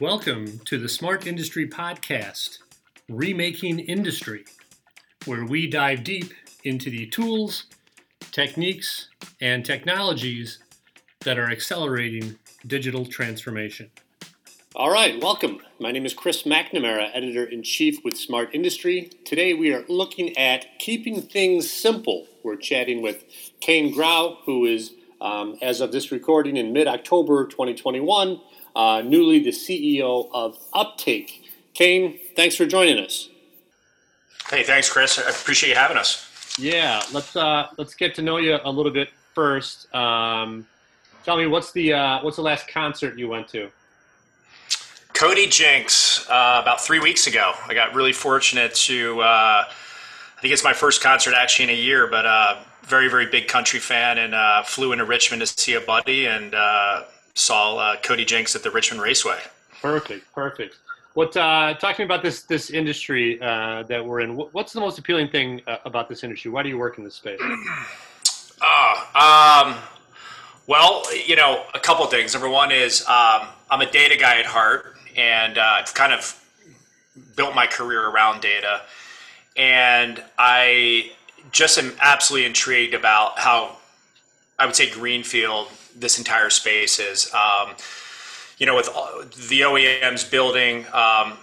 Welcome to the Smart Industry Podcast, Remaking Industry, where we dive deep into the tools, techniques, and technologies that are accelerating digital transformation. All right, welcome. My name is Chris McNamara, editor in chief with Smart Industry. Today we are looking at keeping things simple. We're chatting with Kane Grau, who is, um, as of this recording, in mid October 2021, uh, newly the CEO of Uptake. Kane, thanks for joining us. Hey, thanks, Chris. I appreciate you having us. Yeah, let's uh, let's get to know you a little bit first. Um, tell me, what's the uh, what's the last concert you went to? Cody Jinks, uh, about three weeks ago. I got really fortunate to, uh, I think it's my first concert actually in a year, but uh, very, very big country fan and uh, flew into Richmond to see a buddy and uh, saw uh, Cody Jinks at the Richmond Raceway. Perfect, perfect. What uh, talking about this this industry that we're in? What's the most appealing thing about this industry? Why do you work in this space? um, well, you know, a couple things. Number one is um, I'm a data guy at heart and uh, I've kind of built my career around data. And I just am absolutely intrigued about how I would say greenfield this entire space is. Um, you know, with the OEMs building um,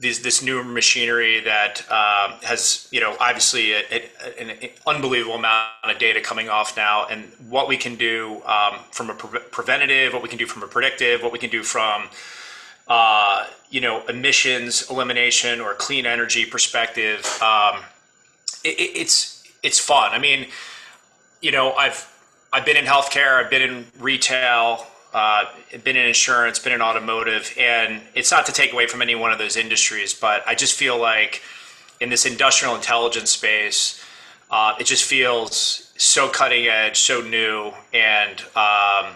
this, this new machinery that um, has, you know, obviously a, a, an unbelievable amount of data coming off now, and what we can do um, from a pre- preventative, what we can do from a predictive, what we can do from uh, you know, emissions elimination or clean energy perspective, um, it, it's it's fun. I mean, you know, I've I've been in healthcare, I've been in retail, uh, been in insurance, been in automotive, and it's not to take away from any one of those industries, but I just feel like in this industrial intelligence space, uh, it just feels so cutting edge, so new, and um,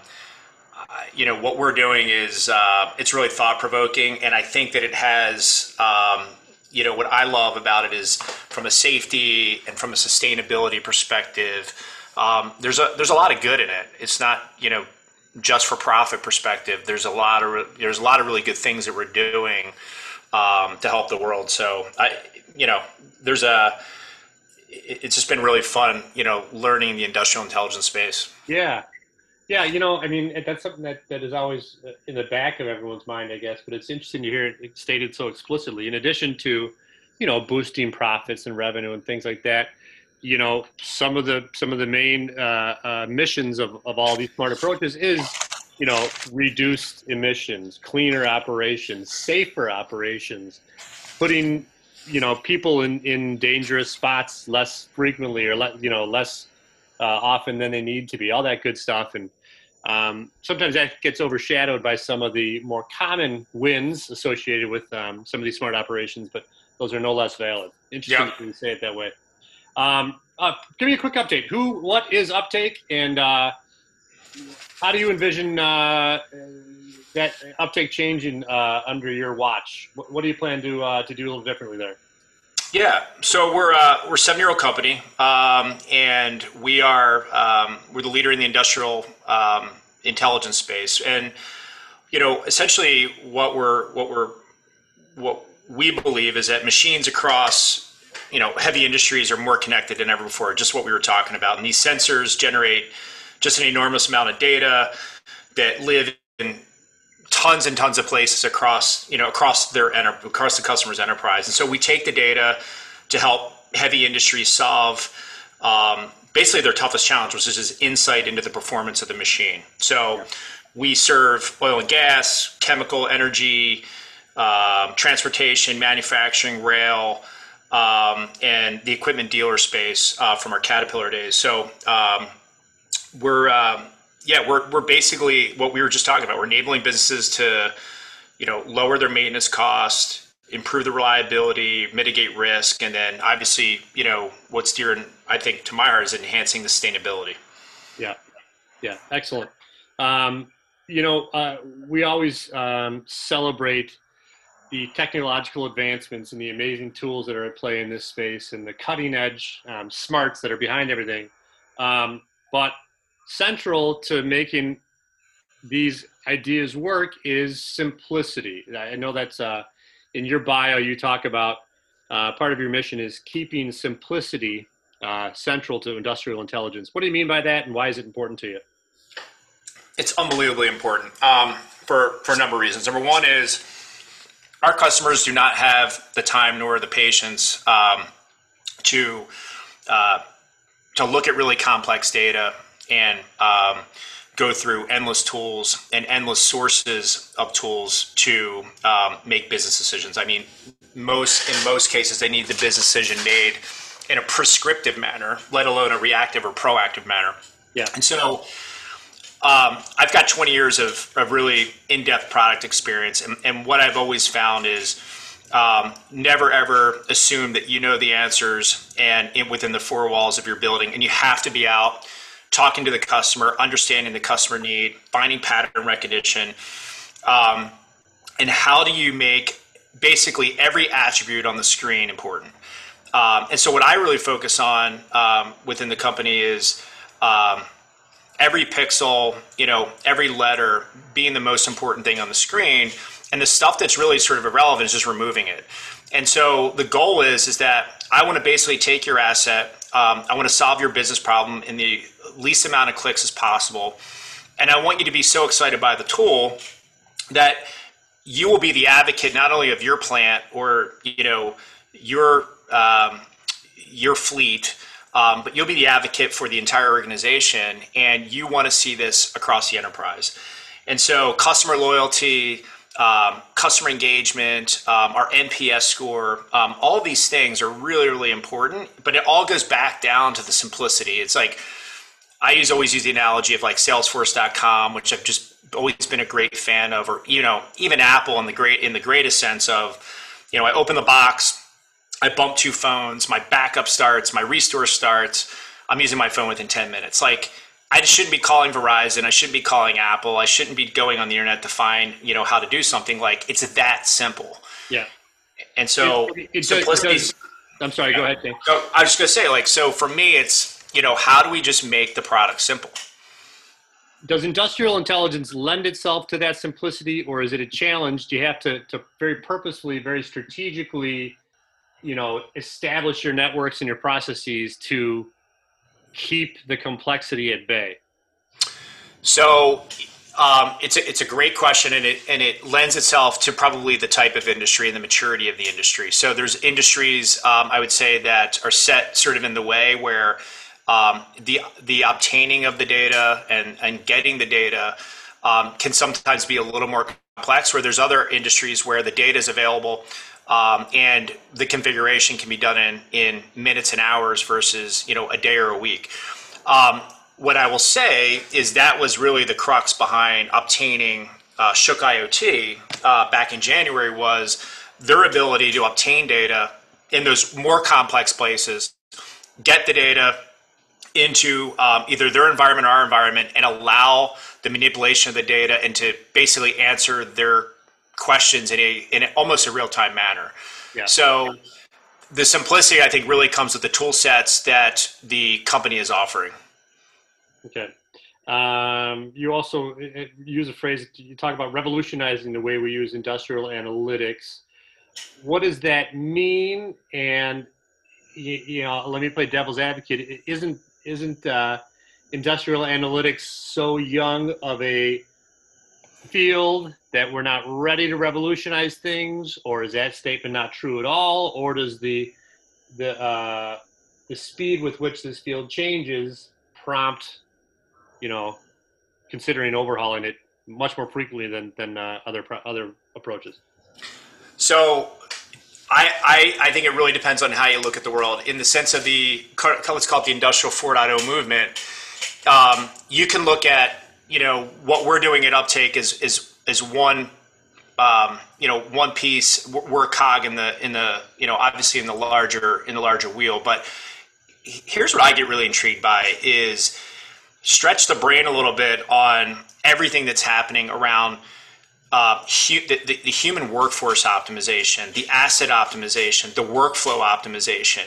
you know what we're doing is uh, it's really thought provoking, and I think that it has. Um, you know what I love about it is from a safety and from a sustainability perspective. Um, there's a there's a lot of good in it. It's not you know just for profit perspective. There's a lot of there's a lot of really good things that we're doing um, to help the world. So I you know there's a it's just been really fun you know learning the industrial intelligence space. Yeah, yeah, you know, I mean, that's something that, that is always uh, in the back of everyone's mind, I guess. But it's interesting to hear it stated so explicitly. In addition to, you know, boosting profits and revenue and things like that, you know, some of the some of the main uh, uh, missions of, of all these smart approaches is, you know, reduced emissions, cleaner operations, safer operations, putting, you know, people in, in dangerous spots less frequently or let you know less uh, often than they need to be. All that good stuff and um, sometimes that gets overshadowed by some of the more common wins associated with um, some of these smart operations, but those are no less valid. Interesting yeah. to say it that way. Um, uh, give me a quick update. Who, what is Uptake, and uh, how do you envision uh, that uptake changing uh, under your watch? What, what, do you plan to uh, to do a little differently there? Yeah, so we're uh, we're a seven year old company, um, and we are um, we're the leader in the industrial um, intelligence space, and you know essentially what we're what we're what we believe is that machines across you know heavy industries are more connected than ever before. Just what we were talking about, and these sensors generate just an enormous amount of data that live in tons and tons of places across you know across their enter- across the customer's enterprise. And so we take the data to help heavy industries solve um, basically their toughest challenge which is insight into the performance of the machine. So we serve oil and gas chemical energy um, transportation manufacturing rail um, and the equipment dealer space uh, from our caterpillar days so um, we're um, yeah, we're we're basically what we were just talking about. We're enabling businesses to, you know, lower their maintenance cost, improve the reliability, mitigate risk, and then obviously, you know, what's dear, I think, to my heart is enhancing the sustainability. Yeah, yeah, excellent. Um, you know, uh, we always um, celebrate the technological advancements and the amazing tools that are at play in this space and the cutting edge um, smarts that are behind everything. Um, but central to making these ideas work is simplicity. I know that's uh, in your bio. You talk about uh, part of your mission is keeping simplicity uh, central to industrial intelligence. What do you mean by that, and why is it important to you? It's unbelievably important um, for for a number of reasons. Number one is our customers do not have the time nor the patience um, to uh, to look at really complex data and um, go through endless tools and endless sources of tools to um, make business decisions. I mean, most in most cases, they need the business decision made in a prescriptive manner, let alone a reactive or proactive manner. Yeah. And so I've got 20 years of, really in-depth product experience, and, what I've always found is um, never ever assume that you know the answers and in, within the four walls of your building, and you have to be out talking to the customer, understanding the customer need, finding pattern recognition, um, and how do you make basically every attribute on the screen important. Um, and so, what I really focus on um, within the company is um, every pixel, you know, every letter being the most important thing on the screen, and the stuff that's really sort of irrelevant is just removing it. And so the goal is is that I want to basically take your asset, um, I want to solve your business problem in the least amount of clicks as possible, and I want you to be so excited by the tool that you will be the advocate not only of your plant or you know your um, your fleet, um, but you'll be the advocate for the entire organization, and you want to see this across the enterprise. And so, customer loyalty, um, customer engagement, um, our NPS score, um, all these things are really, really important. But it all goes back down to the simplicity. It's like I use always use the analogy of like Salesforce.com, which I've just always been a great fan of, or you know, even Apple in the great in the greatest sense of, you know, I open the box, I bump two phones, my backup starts, my restore starts. I'm using my phone within 10 minutes. Like I shouldn't be calling Verizon. I shouldn't be calling Apple. I shouldn't be going on the internet to find, you know, how to do something. Like it's that simple. Yeah. And so it, it, it I'm sorry. Yeah. Go ahead, Dave. So I was just gonna say, like, so for me, it's you know, how do we just make the product simple? Does industrial intelligence lend itself to that simplicity, or is it a challenge? Do you have to, to very purposefully, very strategically, you know, establish your networks and your processes to keep the complexity at bay? So um, it's a, it's a great question, and it and it lends itself to probably the type of industry and the maturity of the industry. So there's industries um, I would say that are set sort of in the way where um, the the obtaining of the data and and getting the data um, can sometimes be a little more complex. Where there's other industries where the data is available um, and the configuration can be done in in minutes and hours versus you know a day or a week. Um, what I will say is that was really the crux behind obtaining uh, Shook IoT uh, back in January was their ability to obtain data in those more complex places, get the data into um, either their environment or our environment, and allow the manipulation of the data and to basically answer their questions in a in almost a real time manner. Yeah. So the simplicity I think really comes with the tool sets that the company is offering. Okay. Um, you also uh, uh, use a phrase you talk about revolutionizing the way we use industrial analytics. What does that mean? And you, you know, let me play devil's advocate. Isn't isn't uh, industrial analytics so young of a field that we're not ready to revolutionize things, or is that statement not true at all, or does the the uh, the speed with which this field changes prompt, you know, considering overhauling it much more frequently than than uh, other other approaches? So. I, I, I think it really depends on how you look at the world. In the sense of the let's call it the industrial 4.0 movement, um, you can look at you know what we're doing at Uptake is is is one um, you know one piece. We're a cog in the in the you know obviously in the larger in the larger wheel. But here's what I get really intrigued by is stretch the brain a little bit on everything that's happening around uh, hu- the, the, the, human workforce optimization, the asset optimization, the workflow optimization.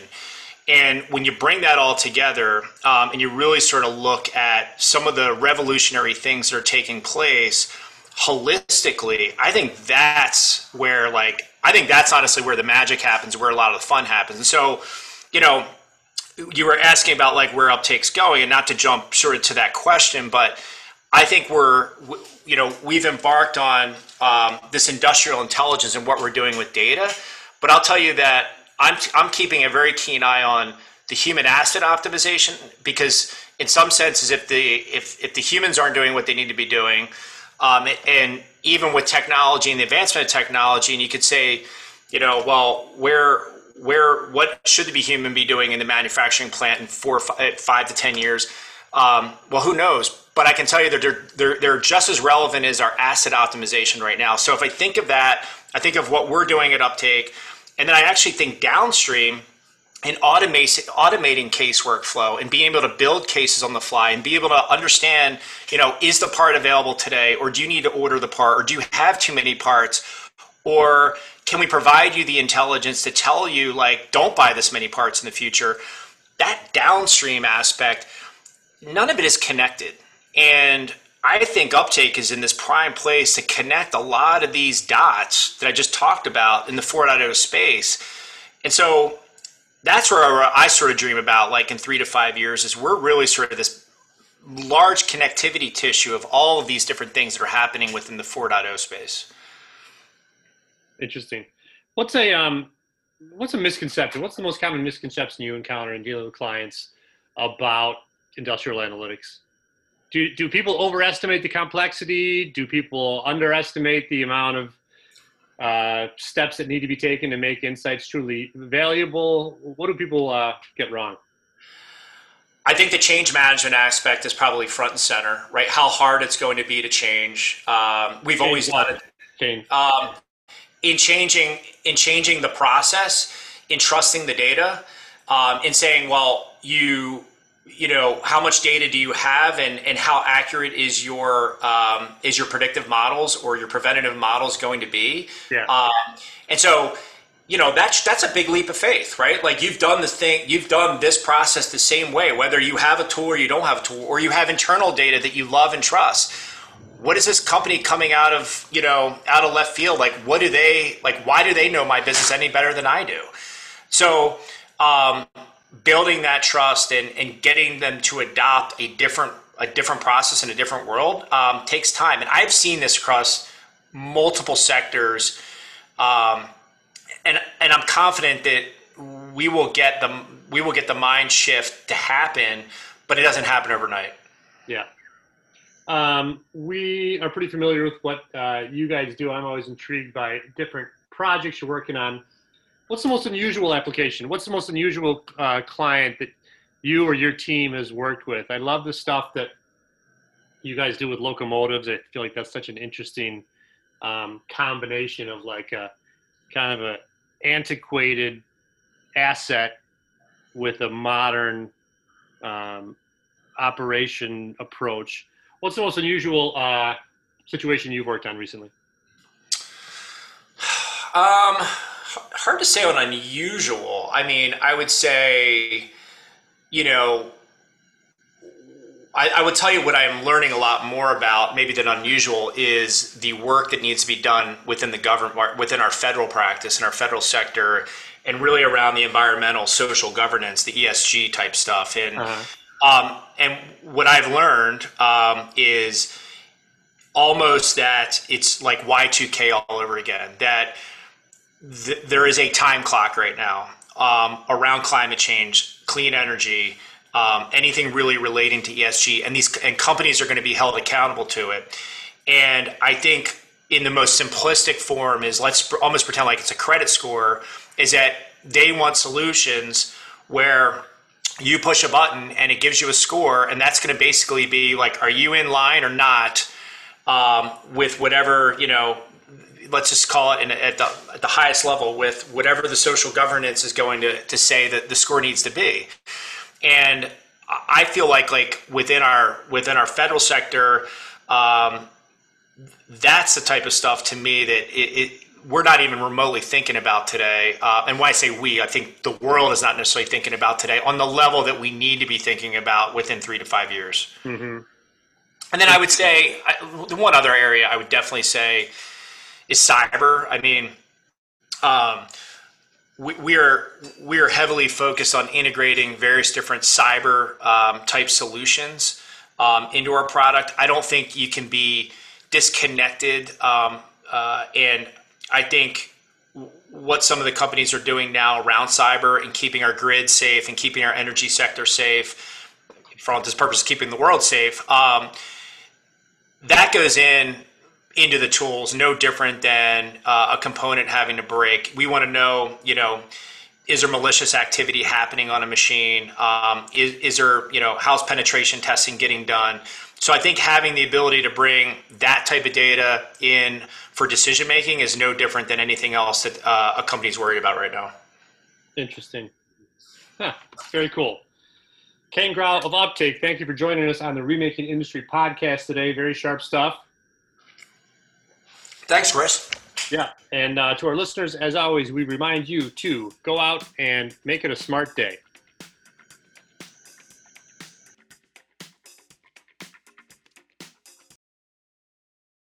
And when you bring that all together um, and you really sort of look at some of the revolutionary things that are taking place holistically, I think that's where, like, I think that's honestly where the magic happens, where a lot of the fun happens. And so, you know, you were asking about like where uptake's going, and not to jump sort of to that question, but I think we're, you know, we've embarked on um, this industrial intelligence and what we're doing with data. But I'll tell you that I'm, I'm keeping a very keen eye on the human asset optimization because in some senses if the if, if the humans aren't doing what they need to be doing um, and even with technology and the advancement of technology and you could say you know well where where what should the human be doing in the manufacturing plant in four five, five to ten years? Um, well who knows? But i can tell you that they're, they're, they're just as relevant as our asset optimization right now. So if i think of that i think of what we're doing at uptake and then I actually think downstream automating, automating case workflow and being able to build cases on the fly and be able to understand, you know, is the part available today or do you need to order the part or do you have too many parts? Or can we provide you the intelligence to tell you like don't buy this many parts in the future? That downstream aspect none of it is connected. And I think Uptake is in this prime place to connect a lot of these dots that I just talked about in the 4.0 space. And so that's where I sort of dream about, like in three to five years, is we're really sort of this large connectivity tissue of all of these different things that are happening within the 4.0 space. Interesting. What's a um, what's a misconception? What's the most common misconception you encounter in dealing with clients about industrial analytics? Do do people overestimate the complexity? Do people underestimate the amount of uh, steps that need to be taken to make insights truly valuable? What do people uh, get wrong? I think the change management aspect is probably front and center, right? How hard it's going to be to change. Um, we've change always done it. Change. Um, in changing in changing the process, in trusting the data, um, in saying, well, you you know how much data do you have and, and how accurate is your um, is your predictive models or your preventative models going to be? Yeah. Um, and so you know that's that's a big leap of faith right? Like you've done the thing you've done this process the same way whether you have a tool or you don't have a tool or you have internal data that you love and trust. What is this company coming out of you know out of left field? Like what do they like why do they know my business any better than i do? So um, building that trust and, and getting them to adopt a different a different process in a different world um, takes time. And I've seen this across multiple sectors, um, and and I'm confident that we will get the we will get the mind shift to happen, but it doesn't happen overnight. Yeah. Um, we are pretty familiar with what uh, you guys do. I'm always intrigued by different projects you're working on what's the most unusual application? What's the most unusual uh, client that you or your team has worked with? I love the stuff that you guys do with locomotives. I feel like that's such an interesting um, combination of like a kind of a antiquated asset with a modern um, operation approach. What's the most unusual uh, situation you've worked on recently? Um, hard to say on unusual. I mean, I would say, you know, I, I, would tell you what I am learning a lot more about, maybe than unusual, is the work that needs to be done within the government, within our federal practice and our federal sector, and really around the environmental, social governance, the ESG type stuff. And uh-huh. um, and what I've learned um, is almost that it's like Y2K all over again. That th- there is a time clock right now um, around climate change, clean energy, um, anything really relating to ESG, and these and companies are going to be held accountable to it. And I think in the most simplistic form is let's almost pretend like it's a credit score. Is that they want solutions where you push a button and it gives you a score, and that's going to basically be like, are you in line or not um, with whatever you know let's just call it in, at, the, at the highest level with whatever the social governance is going to, to say that the score needs to be. And I feel like like within our within our federal sector, um, that's the type of stuff to me that it, it we're not even remotely thinking about today. Uh, and when I say we, I think the world is not necessarily thinking about today on the level that we need to be thinking about within three to five years. Mm-hmm. And then I would say I, the one other area I would definitely say is cyber. I mean, um, we, we, are we are heavily focused on integrating various different cyber um, type solutions um, into our product. I don't think you can be disconnected, um, uh, and I think what some of the companies are doing now around cyber and keeping our grid safe and keeping our energy sector safe, for all this purpose, keeping the world safe. Um, that goes in into the tools no different than uh, a component having to break. We want to know, you know, is there malicious activity happening on a machine? Um, is, is there, you know, how's penetration testing getting done? So I think having the ability to bring that type of data in for decision making is no different than anything else that uh, a company's worried about right now. Interesting. Huh, very cool. Ken Grau of Uptake, thank you for joining us on the Remaking Industry podcast today. Very sharp stuff. Thanks, Chris. Yeah. And uh, to our listeners, as always, we remind you to go out and make it a smart day.